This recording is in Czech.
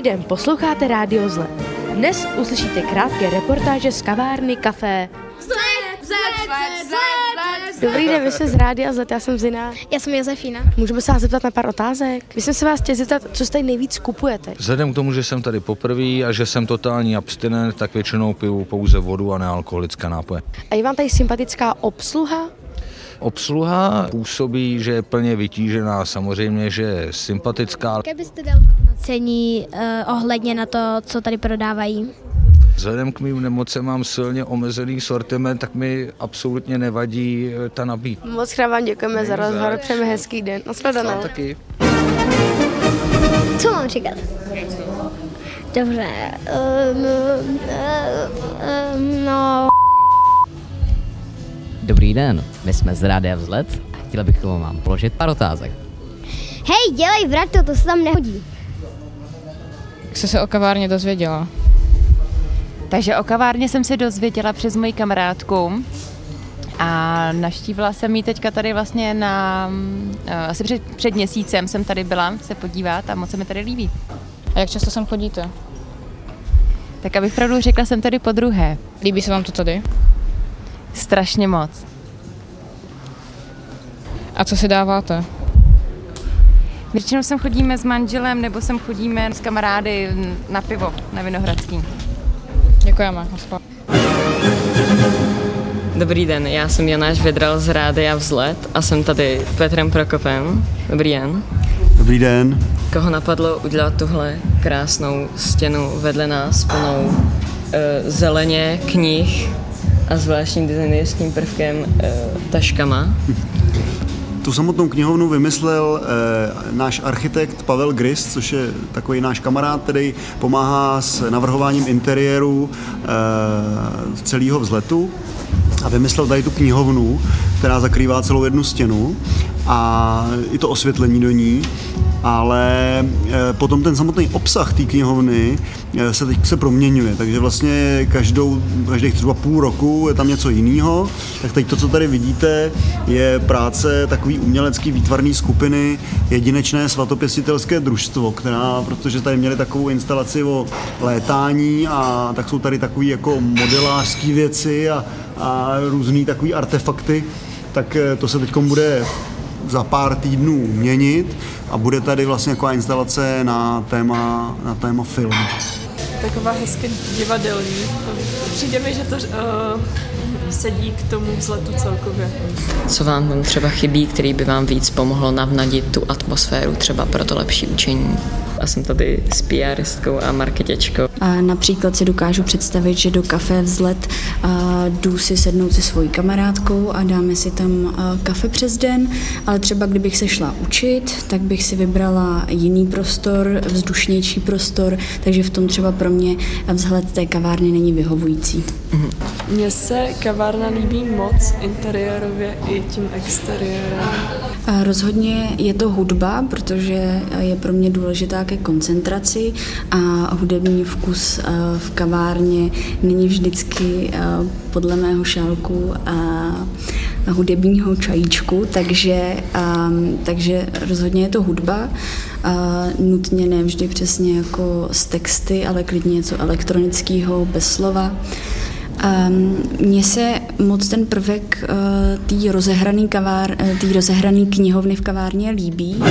Dobrý den, posloucháte Rádio Zlet. Dnes uslyšíte krátké reportáže z kavárny Café. Zlet, zlet, zlet, zlet, Dobrý den, vy jste z Rádia Zlet, já jsem Zina. Já jsem Josefína. Můžeme se vás zeptat na pár otázek? My jsme se vás chtěli zeptat, co jste nejvíc kupujete? Vzhledem k tomu, že jsem tady poprvé a že jsem totální abstinent, tak většinou piju pouze vodu a nealkoholické nápoje. A je vám tady sympatická obsluha? Obsluha působí, že je plně vytížená, samozřejmě, že je sympatická. Jaké byste dal hodnocení uh, ohledně na to, co tady prodávají? Vzhledem k mým nemocem mám silně omezený sortiment, tak mi absolutně nevadí eh, ta nabídka. Moc krát vám děkujeme za rozhovor, přejeme hezký den. Naschledanou. Taky. Co mám říkat? Dobře. Um, um, no. Dobrý den, my jsme z Rádia Vzlet a chtěli bychom vám položit pár otázek. Hej, dělej, vrať to, to se tam nehodí. Jak jsi se o kavárně dozvěděla? Takže o kavárně jsem se dozvěděla přes moji kamarádku a naštívila jsem ji teďka tady vlastně na, eh, asi před, před měsícem jsem tady byla se podívat a moc se mi tady líbí. A jak často sem chodíte? Tak abych pravdu řekla, jsem tady po druhé. Líbí se vám to tady? Strašně moc. A co si dáváte? Většinou sem chodíme s manželem nebo sem chodíme s kamarády na pivo na Vinohradský. Děkujeme. Dobrý den, já jsem Janáš Vedral z Rádia Vzlet a jsem tady s Petrem Prokopem. Dobrý den. Dobrý den. Koho napadlo udělat tuhle krásnou stěnu vedle nás plnou e, zeleně, knih a zvláštním designérským prvkem e, taškama? Tu samotnou knihovnu vymyslel eh, náš architekt Pavel Gris, což je takový náš kamarád, který pomáhá s navrhováním interiéru eh, celého vzletu. A vymyslel tady tu knihovnu, která zakrývá celou jednu stěnu. A i to osvětlení do ní ale eh, potom ten samotný obsah té knihovny eh, se teď se proměňuje, takže vlastně každou, každých třeba půl roku je tam něco jiného, tak teď to, co tady vidíte, je práce takový umělecký výtvarný skupiny jedinečné svatopěstitelské družstvo, která, protože tady měli takovou instalaci o létání a tak jsou tady takový jako modelářské věci a, a různý takový artefakty, tak eh, to se teď bude za pár týdnů měnit a bude tady vlastně jako instalace na téma, na téma film. taková hezky divadelní. Přijde mi, že to uh, sedí k tomu vzletu celkově. Co vám tam třeba chybí, který by vám víc pomohlo navnadit tu atmosféru třeba pro to lepší učení? A jsem tady s PRistkou a marketěčkou. A například si dokážu představit, že do kafe vzlet a jdu si sednout se svojí kamarádkou a dáme si tam kafe přes den, ale třeba kdybych se šla učit, tak bych si vybrala jiný prostor, vzdušnější prostor, takže v tom třeba pro mě vzhled té kavárny není vyhovující. Mně se kavárna líbí moc interiérově i tím exteriérem. A Rozhodně je to hudba, protože je pro mě důležitá ke koncentraci a hudební vkus a, v kavárně není vždycky a, podle mého šálku a hudebního čajíčku, takže, a, takže rozhodně je to hudba. A nutně ne vždy přesně jako z texty, ale klidně něco elektronického, bez slova. Um, Mně se moc ten prvek uh, té rozehraný, kavár, rozehraný knihovny v kavárně líbí.